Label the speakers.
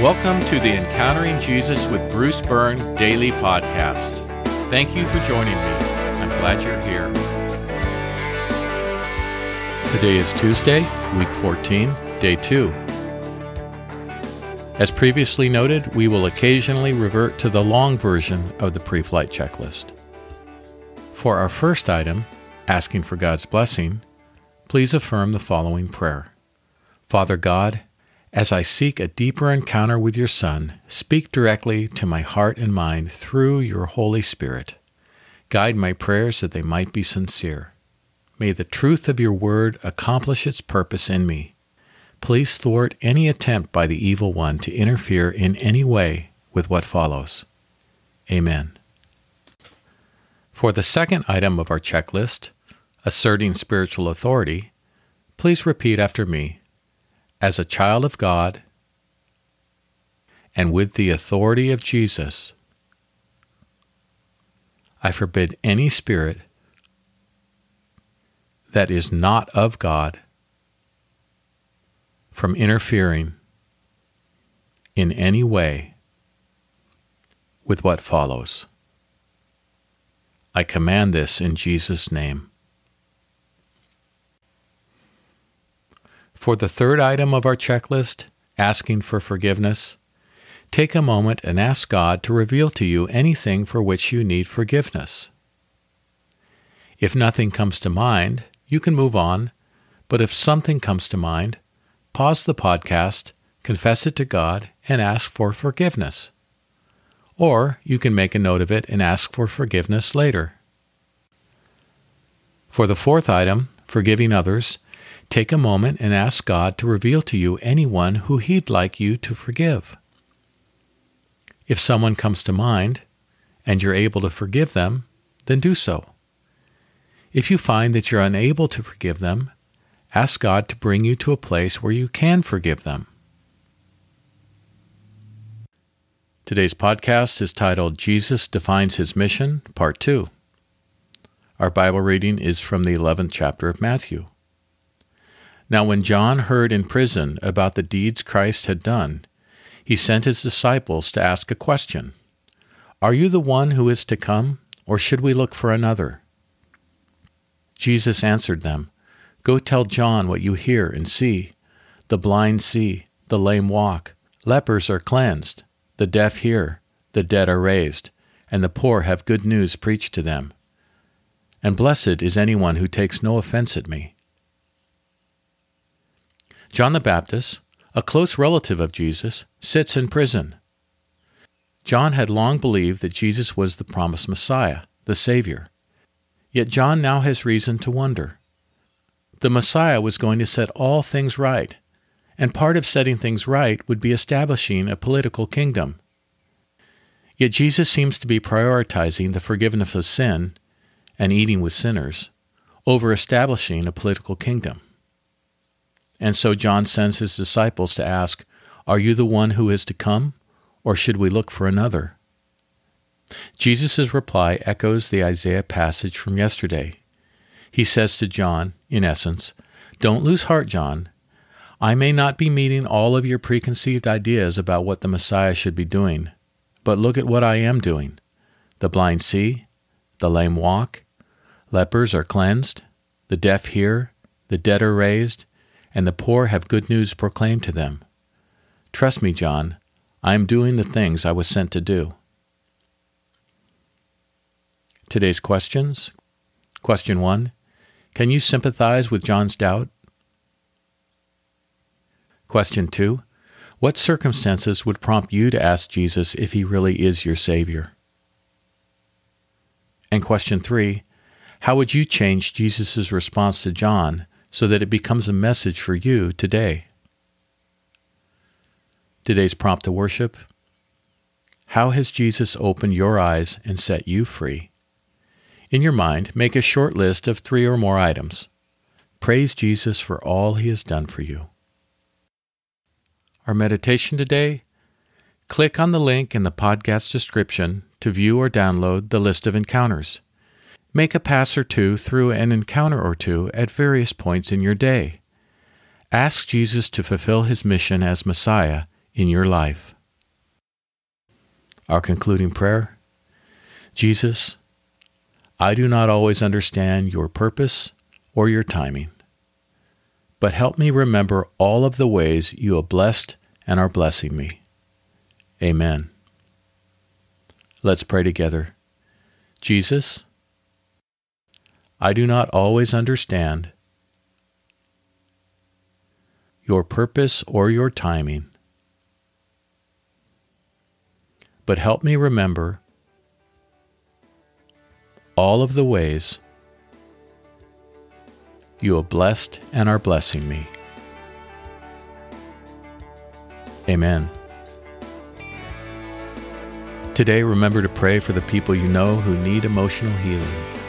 Speaker 1: Welcome to the Encountering Jesus with Bruce Byrne daily podcast. Thank you for joining me. I'm glad you're here. Today is Tuesday, week 14, day 2. As previously noted, we will occasionally revert to the long version of the pre flight checklist. For our first item, asking for God's blessing, please affirm the following prayer Father God, as I seek a deeper encounter with your Son, speak directly to my heart and mind through your Holy Spirit. Guide my prayers that they might be sincere. May the truth of your word accomplish its purpose in me. Please thwart any attempt by the evil one to interfere in any way with what follows. Amen. For the second item of our checklist, asserting spiritual authority, please repeat after me as a child of God and with the authority of Jesus, I forbid any spirit that is not of God from interfering in any way with what follows. I command this in Jesus' name. For the third item of our checklist, asking for forgiveness, take a moment and ask God to reveal to you anything for which you need forgiveness. If nothing comes to mind, you can move on, but if something comes to mind, pause the podcast, confess it to God, and ask for forgiveness. Or you can make a note of it and ask for forgiveness later. For the fourth item, forgiving others, Take a moment and ask God to reveal to you anyone who He'd like you to forgive. If someone comes to mind and you're able to forgive them, then do so. If you find that you're unable to forgive them, ask God to bring you to a place where you can forgive them. Today's podcast is titled Jesus Defines His Mission, Part 2. Our Bible reading is from the 11th chapter of Matthew. Now, when John heard in prison about the deeds Christ had done, he sent his disciples to ask a question Are you the one who is to come, or should we look for another? Jesus answered them Go tell John what you hear and see. The blind see, the lame walk, lepers are cleansed, the deaf hear, the dead are raised, and the poor have good news preached to them. And blessed is anyone who takes no offense at me. John the Baptist, a close relative of Jesus, sits in prison. John had long believed that Jesus was the promised Messiah, the Savior. Yet John now has reason to wonder. The Messiah was going to set all things right, and part of setting things right would be establishing a political kingdom. Yet Jesus seems to be prioritizing the forgiveness of sin and eating with sinners over establishing a political kingdom. And so John sends his disciples to ask, Are you the one who is to come, or should we look for another? Jesus' reply echoes the Isaiah passage from yesterday. He says to John, in essence, Don't lose heart, John. I may not be meeting all of your preconceived ideas about what the Messiah should be doing, but look at what I am doing. The blind see, the lame walk, lepers are cleansed, the deaf hear, the dead are raised, and the poor have good news proclaimed to them. Trust me, John, I am doing the things I was sent to do. Today's questions. Question 1 Can you sympathize with John's doubt? Question 2 What circumstances would prompt you to ask Jesus if he really is your Savior? And question 3 How would you change Jesus' response to John so that it becomes a message for you today. Today's prompt to worship How has Jesus opened your eyes and set you free? In your mind, make a short list of three or more items. Praise Jesus for all he has done for you. Our meditation today click on the link in the podcast description to view or download the list of encounters. Make a pass or two through an encounter or two at various points in your day. Ask Jesus to fulfill his mission as Messiah in your life. Our concluding prayer Jesus, I do not always understand your purpose or your timing, but help me remember all of the ways you have blessed and are blessing me. Amen. Let's pray together. Jesus, I do not always understand your purpose or your timing, but help me remember all of the ways you have blessed and are blessing me. Amen. Today, remember to pray for the people you know who need emotional healing.